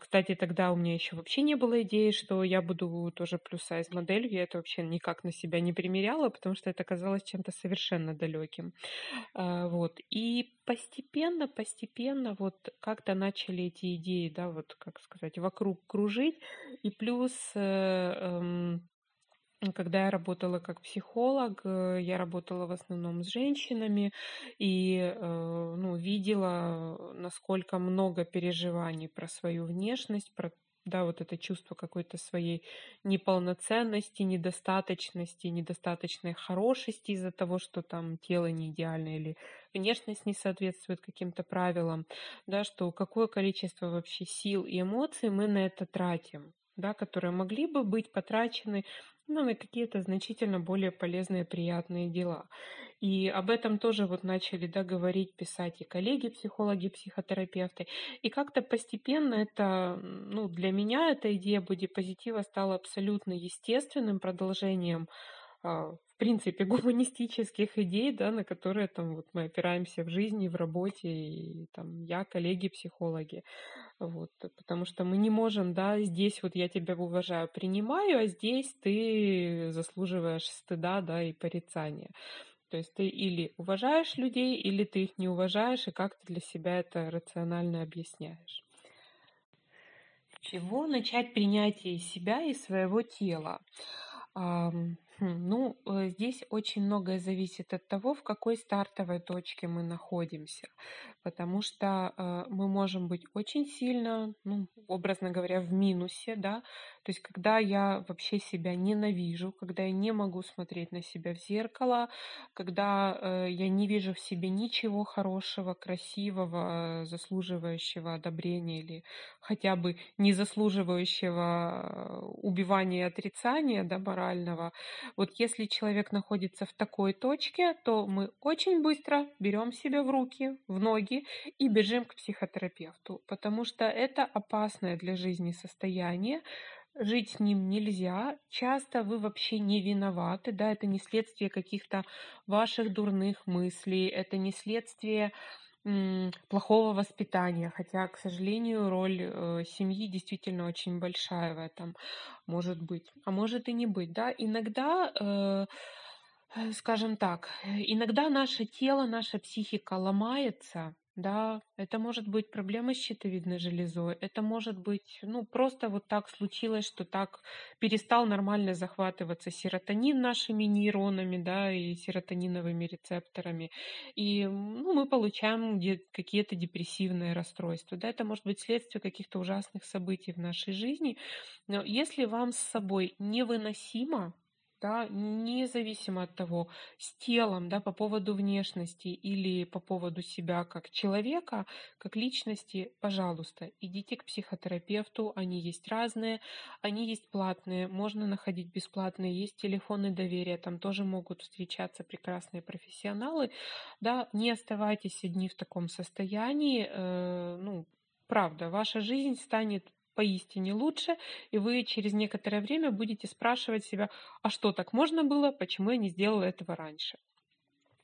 кстати, тогда у меня еще вообще не было идеи, что я буду тоже плюс-сайз моделью. Я это вообще никак на себя не примеряла, потому что это казалось чем-то совершенно далеким. А, вот. И постепенно, постепенно вот как-то начали эти идеи, да, вот, как сказать, вокруг кружить. И плюс э, эм, когда я работала как психолог, э, я работала в основном с женщинами и э, ну, видела, насколько много переживаний про свою внешность, про да, вот это чувство какой-то своей неполноценности, недостаточности, недостаточной хорошести из-за того, что там тело не идеальное или внешность не соответствует каким-то правилам, да, что какое количество вообще сил и эмоций мы на это тратим, да, которые могли бы быть потрачены ну, на какие-то значительно более полезные, приятные дела. И об этом тоже вот начали да, говорить, писать и коллеги, психологи, психотерапевты. И как-то постепенно это, ну, для меня эта идея бодипозитива стала абсолютно естественным продолжением в принципе, гуманистических идей, да, на которые там вот мы опираемся в жизни, в работе, и там я, коллеги, психологи. Вот, потому что мы не можем, да, здесь вот я тебя уважаю, принимаю, а здесь ты заслуживаешь стыда, да, и порицания. То есть ты или уважаешь людей, или ты их не уважаешь, и как ты для себя это рационально объясняешь. С чего начать принятие себя и своего тела? Хм, ну, э, здесь очень многое зависит от того, в какой стартовой точке мы находимся. Потому что э, мы можем быть очень сильно, ну, образно говоря, в минусе, да, то есть когда я вообще себя ненавижу, когда я не могу смотреть на себя в зеркало, когда э, я не вижу в себе ничего хорошего, красивого, заслуживающего одобрения или хотя бы не заслуживающего убивания и отрицания, да, морального. Вот если человек находится в такой точке, то мы очень быстро берем себя в руки, в ноги, и бежим к психотерапевту, потому что это опасное для жизни состояние, жить с ним нельзя. Часто вы вообще не виноваты, да, это не следствие каких-то ваших дурных мыслей, это не следствие плохого воспитания, хотя, к сожалению, роль э, семьи действительно очень большая в этом может быть, а может и не быть, да. Иногда э, скажем так, иногда наше тело, наша психика ломается, да, это может быть проблема с щитовидной железой, это может быть, ну, просто вот так случилось, что так перестал нормально захватываться серотонин нашими нейронами, да, и серотониновыми рецепторами, и, ну, мы получаем какие-то депрессивные расстройства, да, это может быть следствие каких-то ужасных событий в нашей жизни, но если вам с собой невыносимо, да, независимо от того, с телом, да, по поводу внешности или по поводу себя как человека, как личности, пожалуйста, идите к психотерапевту, они есть разные, они есть платные, можно находить бесплатные, есть телефоны доверия, там тоже могут встречаться прекрасные профессионалы, да, не оставайтесь одни в таком состоянии, э, ну, правда, ваша жизнь станет поистине лучше, и вы через некоторое время будете спрашивать себя, а что так можно было, почему я не сделала этого раньше.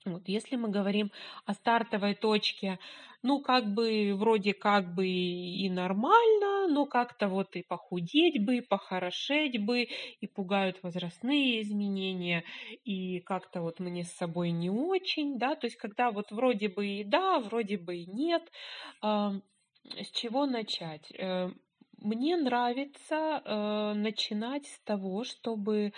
Вот, если мы говорим о стартовой точке, ну, как бы, вроде как бы и нормально, но как-то вот и похудеть бы, и похорошеть бы, и пугают возрастные изменения, и как-то вот мне с собой не очень, да, то есть когда вот вроде бы и да, вроде бы и нет, э, с чего начать? Мне нравится э, начинать с того, чтобы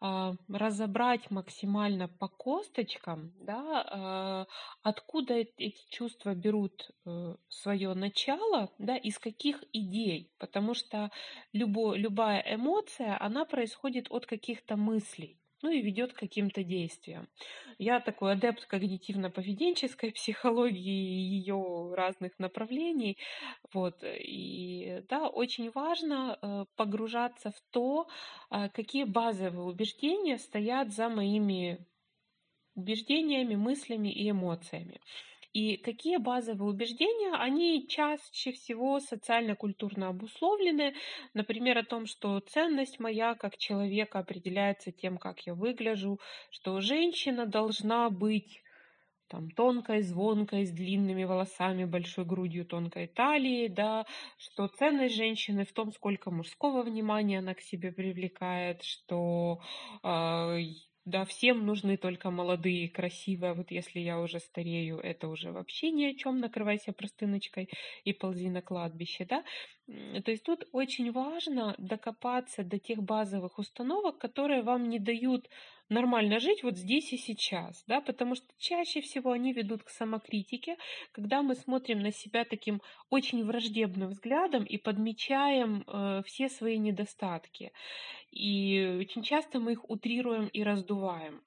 э, разобрать максимально по косточкам, да, э, откуда эти чувства берут э, свое начало, да, из каких идей, потому что любо, любая эмоция, она происходит от каких-то мыслей ну и ведет к каким-то действиям. Я такой адепт когнитивно-поведенческой психологии и ее разных направлений. Вот. И да, очень важно э, погружаться в то, а, какие базовые убеждения стоят за моими убеждениями, мыслями и эмоциями. И какие базовые убеждения, они чаще всего социально-культурно обусловлены. Например, о том, что ценность моя как человека определяется тем, как я выгляжу, что женщина должна быть там тонкой, звонкой, с длинными волосами, большой грудью, тонкой талией, да, что ценность женщины в том, сколько мужского внимания она к себе привлекает, что э, да, всем нужны только молодые, красивые. Вот если я уже старею, это уже вообще ни о чем. Накрывайся простыночкой и ползи на кладбище, да. То есть тут очень важно докопаться до тех базовых установок, которые вам не дают нормально жить вот здесь и сейчас, да, потому что чаще всего они ведут к самокритике, когда мы смотрим на себя таким очень враждебным взглядом и подмечаем э, все свои недостатки. И очень часто мы их утрируем и раздуваем.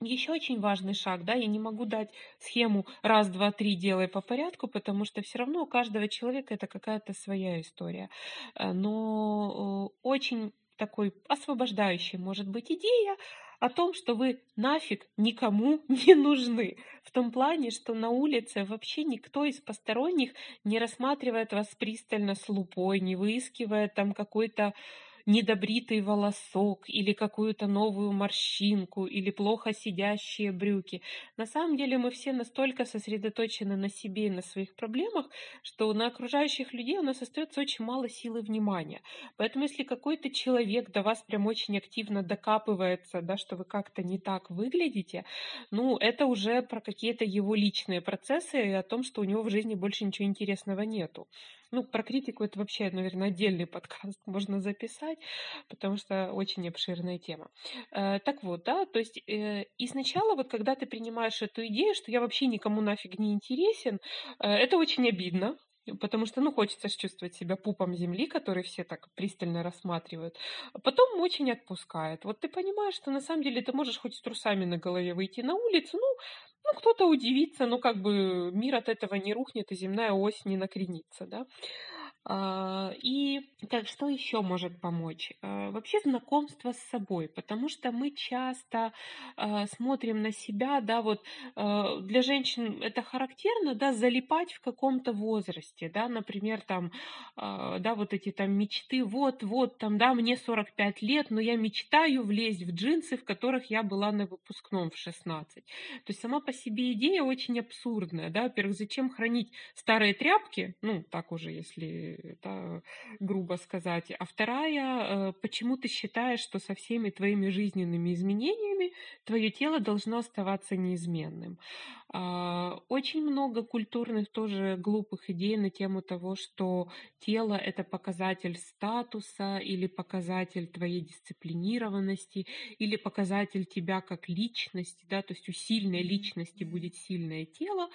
Еще очень важный шаг, да, я не могу дать схему раз, два, три, делай по порядку, потому что все равно у каждого человека это какая-то своя история. Э, но э, очень такой освобождающей может быть идея о том, что вы нафиг никому не нужны. В том плане, что на улице вообще никто из посторонних не рассматривает вас пристально с лупой, не выискивает там какой-то недобритый волосок или какую-то новую морщинку или плохо сидящие брюки. На самом деле мы все настолько сосредоточены на себе и на своих проблемах, что на окружающих людей у нас остается очень мало силы внимания. Поэтому если какой-то человек до вас прям очень активно докапывается, да, что вы как-то не так выглядите, ну, это уже про какие-то его личные процессы и о том, что у него в жизни больше ничего интересного нету. Ну, про критику это вообще, наверное, отдельный подкаст можно записать, потому что очень обширная тема. Э, так вот, да, то есть э, и сначала вот когда ты принимаешь эту идею, что я вообще никому нафиг не интересен, э, это очень обидно, Потому что, ну, хочется чувствовать себя пупом земли, который все так пристально рассматривают. А потом очень отпускает. Вот ты понимаешь, что на самом деле ты можешь хоть с трусами на голове выйти на улицу, ну, ну, кто-то удивится, но как бы мир от этого не рухнет, и земная ось не накренится, да. А, и так, что еще может помочь? А, вообще знакомство с собой, потому что мы часто а, смотрим на себя, да, вот для женщин это характерно, да, залипать в каком-то возрасте, да, например, там, да, вот эти там мечты, вот, вот, там, да, мне 45 лет, но я мечтаю влезть в джинсы, в которых я была на выпускном в 16. То есть сама по себе идея очень абсурдная, да, во-первых, зачем хранить старые тряпки, ну, так уже, если это грубо сказать. А вторая, э, почему ты считаешь, что со всеми твоими жизненными изменениями твое тело должно оставаться неизменным? А, очень много культурных тоже глупых идей на тему того, что тело это показатель статуса или показатель твоей дисциплинированности или показатель тебя как личности, да, то есть у сильной личности будет сильное тело.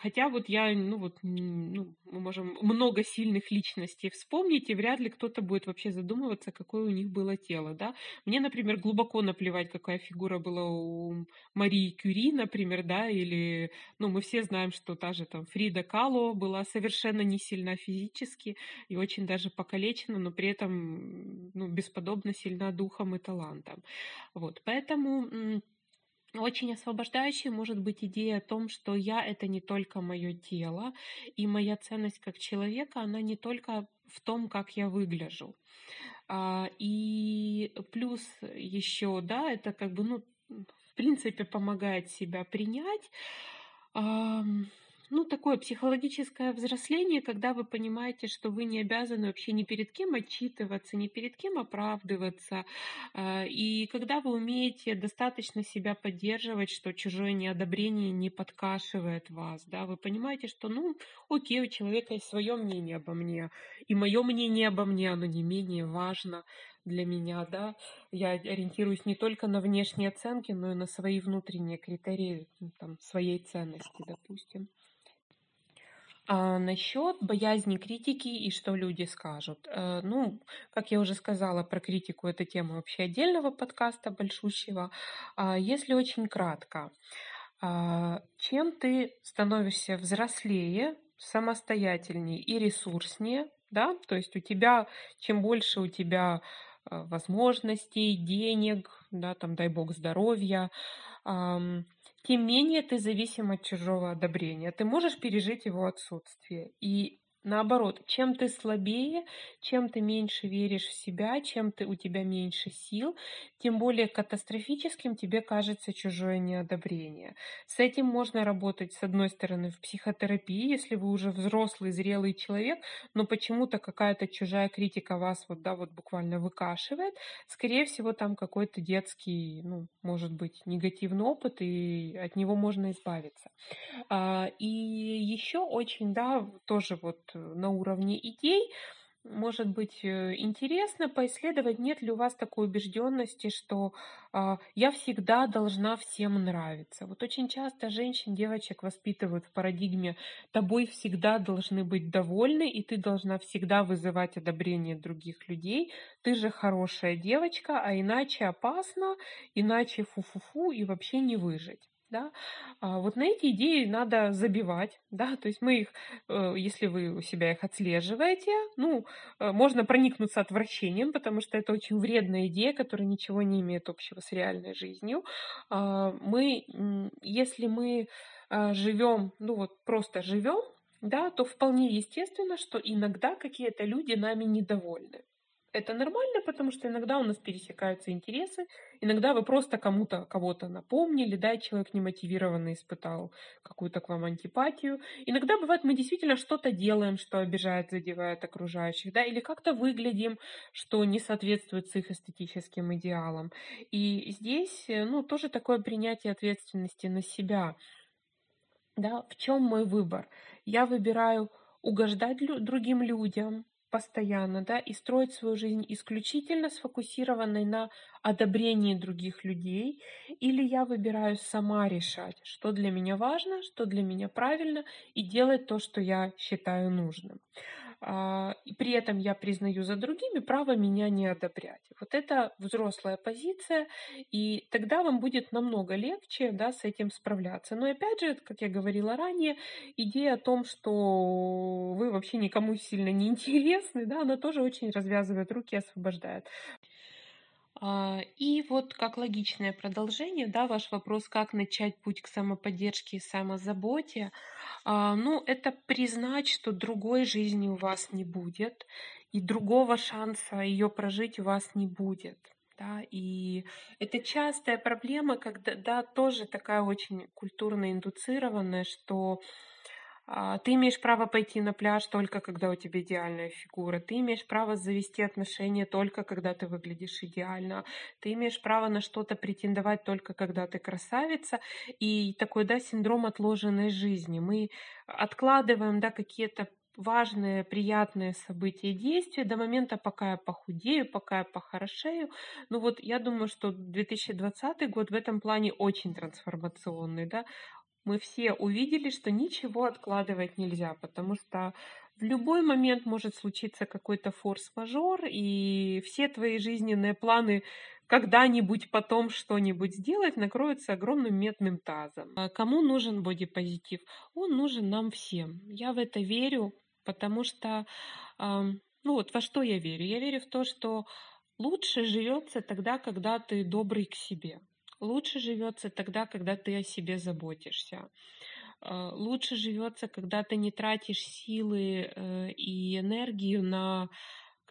Хотя вот я, ну вот, ну, мы можем много сильных личностей вспомнить, и вряд ли кто-то будет вообще задумываться, какое у них было тело, да. Мне, например, глубоко наплевать, какая фигура была у Марии Кюри, например, да, или, ну, мы все знаем, что та же там Фрида Кало была совершенно не сильна физически и очень даже покалечена, но при этом, ну, бесподобно сильна духом и талантом. Вот, поэтому очень освобождающей может быть идея о том, что я это не только мое тело, и моя ценность как человека, она не только в том, как я выгляжу. А, и плюс еще, да, это как бы, ну, в принципе, помогает себя принять ну, такое психологическое взросление, когда вы понимаете, что вы не обязаны вообще ни перед кем отчитываться, ни перед кем оправдываться. А, и когда вы умеете достаточно себя поддерживать, что чужое неодобрение не подкашивает вас, да, вы понимаете, что, ну, окей, у человека есть свое мнение обо мне, и мое мнение обо мне, оно не менее важно для меня, да. Я ориентируюсь не только на внешние оценки, но и на свои внутренние критерии там, своей ценности, допустим. А насчет боязни критики и что люди скажут. Э, ну, как я уже сказала про критику, это тема вообще отдельного подкаста большущего. А если очень кратко, а, чем ты становишься взрослее, самостоятельнее и ресурснее, да, то есть у тебя, чем больше у тебя э, возможностей, денег, да, там, дай бог, здоровья, тем менее ты зависим от чужого одобрения. Ты можешь пережить его отсутствие. И Наоборот, чем ты слабее, чем ты меньше веришь в себя, чем ты, у тебя меньше сил, тем более катастрофическим тебе кажется чужое неодобрение. С этим можно работать, с одной стороны, в психотерапии, если вы уже взрослый, зрелый человек, но почему-то какая-то чужая критика вас вот, да, вот буквально выкашивает. Скорее всего, там какой-то детский, ну, может быть, негативный опыт, и от него можно избавиться. А, и еще очень, да, тоже вот на уровне идей, может быть э, интересно поисследовать, нет ли у вас такой убежденности, что э, я всегда должна всем нравиться. Вот очень часто женщин, девочек воспитывают в парадигме тобой всегда должны быть довольны, и ты должна всегда вызывать одобрение других людей. Ты же хорошая девочка, а иначе опасно, иначе фу-фу-фу и вообще не выжить да, а вот на эти идеи надо забивать, да, то есть мы их, э, если вы у себя их отслеживаете, ну, э, можно проникнуться отвращением, потому что это очень вредная идея, которая ничего не имеет общего с реальной жизнью. А, мы, если мы а, живем, ну вот просто живем, да, то вполне естественно, что иногда какие-то люди нами недовольны. Это нормально, потому что иногда у нас пересекаются интересы, иногда вы просто кому-то кого-то напомнили, да, человек немотивированно испытал какую-то к вам антипатию. Иногда бывает, мы действительно что-то делаем, что обижает, задевает окружающих, да, или как-то выглядим, что не соответствует с их эстетическим идеалам. И здесь, э, ну, тоже такое принятие ответственности на себя. Да, в чем мой выбор? Я выбираю угождать другим людям, постоянно, да, и строить свою жизнь исключительно сфокусированной на одобрении других людей, или я выбираю сама решать, что для меня важно, что для меня правильно, и делать то, что я считаю нужным. А, и при этом я признаю за другими право меня не одобрять. Вот это взрослая позиция, и тогда вам будет намного легче да, с этим справляться. Но опять же, как я говорила ранее, идея о том, что вы вообще никому сильно не интересны, да, она тоже очень развязывает руки освобождает. А, и вот как логичное продолжение, да, ваш вопрос, как начать путь к самоподдержке и самозаботе, а, ну, это признать, что другой жизни у вас не будет, и другого шанса ее прожить у вас не будет. Да, и это частая проблема, когда, да, тоже такая очень культурно индуцированная, что ты имеешь право пойти на пляж только когда у тебя идеальная фигура. Ты имеешь право завести отношения только когда ты выглядишь идеально. Ты имеешь право на что-то претендовать только когда ты красавица. И такой, да, синдром отложенной жизни. Мы откладываем, да, какие-то важные, приятные события и действия до момента, пока я похудею, пока я похорошею. Ну вот я думаю, что 2020 год в этом плане очень трансформационный, да, мы все увидели, что ничего откладывать нельзя, потому что в любой момент может случиться какой-то форс-мажор, и все твои жизненные планы когда-нибудь потом что-нибудь сделать накроются огромным медным тазом. А кому нужен бодипозитив? Он нужен нам всем. Я в это верю, потому что, ну вот во что я верю? Я верю в то, что лучше живется тогда, когда ты добрый к себе. Лучше живется тогда, когда ты о себе заботишься. Э, лучше живется, когда ты не тратишь силы э, и энергию на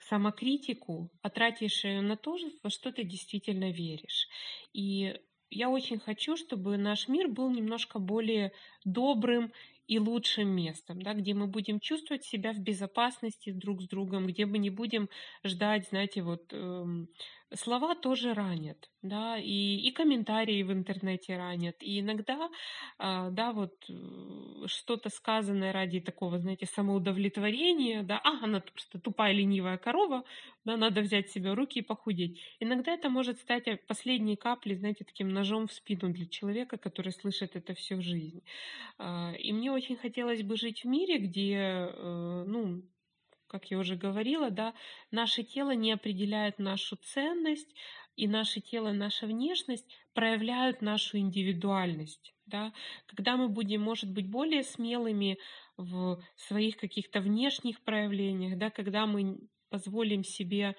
самокритику, а тратишь ее на то, во что ты действительно веришь. И я очень хочу, чтобы наш мир был немножко более добрым и лучшим местом, да, где мы будем чувствовать себя в безопасности друг с другом, где мы не будем ждать, знаете, вот эм, слова тоже ранят, да, и, и комментарии в интернете ранят, и иногда, а, да, вот э, что-то сказанное ради такого, знаете, самоудовлетворения, да, а, она просто тупая ленивая корова, да, надо взять себя руки и похудеть. Иногда это может стать э, последней каплей, знаете, таким ножом в спину для человека, который слышит это всю жизнь. А, и мне очень хотелось бы жить в мире, где, э, ну, как я уже говорила, да, наше тело не определяет нашу ценность, и наше тело, наша внешность проявляют нашу индивидуальность. Да? Когда мы будем, может быть, более смелыми в своих каких-то внешних проявлениях, да, когда мы позволим себе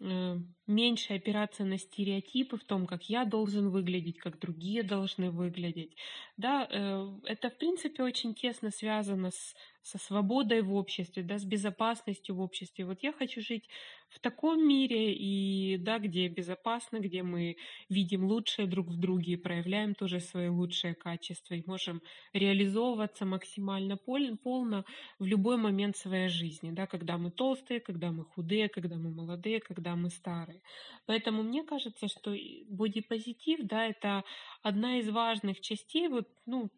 э, меньше опираться на стереотипы в том, как я должен выглядеть, как другие должны выглядеть. Да, э, это, в принципе, очень тесно связано с со свободой в обществе, да, с безопасностью в обществе. Вот я хочу жить в таком мире, и да, где безопасно, где мы видим лучшее друг в друге и проявляем тоже свои лучшие качества и можем реализовываться максимально полно в любой момент своей жизни, да, когда мы толстые, когда мы худые, когда мы молодые, когда мы старые. Поэтому мне кажется, что бодипозитив, да, это одна из важных частей вот, ну,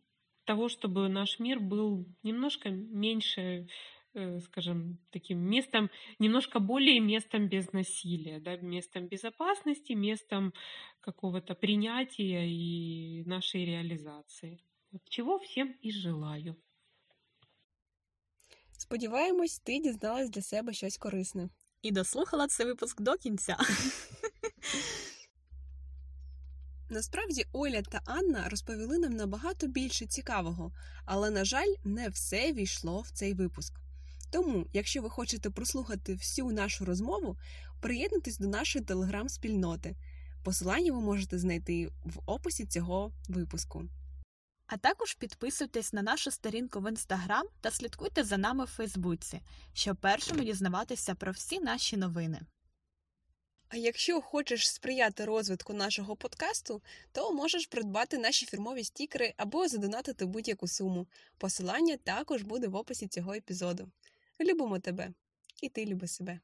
того, чтобы наш мир был немножко меньше, э, скажем, таким местом, немножко более местом без насилия, да, местом безопасности, местом какого-то принятия и нашей реализации. Вот чего всем и желаю. Сподіваємось, ти дізналась для себе щось корисне. І дослухала цей випуск до кінця. Насправді Оля та Анна розповіли нам набагато більше цікавого, але, на жаль, не все війшло в цей випуск. Тому, якщо ви хочете прослухати всю нашу розмову, приєднуйтесь до нашої телеграм-спільноти. Посилання ви можете знайти в описі цього випуску. А також підписуйтесь на нашу сторінку в інстаграм та слідкуйте за нами в Фейсбуці, щоб першими дізнаватися про всі наші новини. А якщо хочеш сприяти розвитку нашого подкасту, то можеш придбати наші фірмові стікери або задонатити будь-яку суму. Посилання також буде в описі цього епізоду. Любимо тебе, і ти люби себе.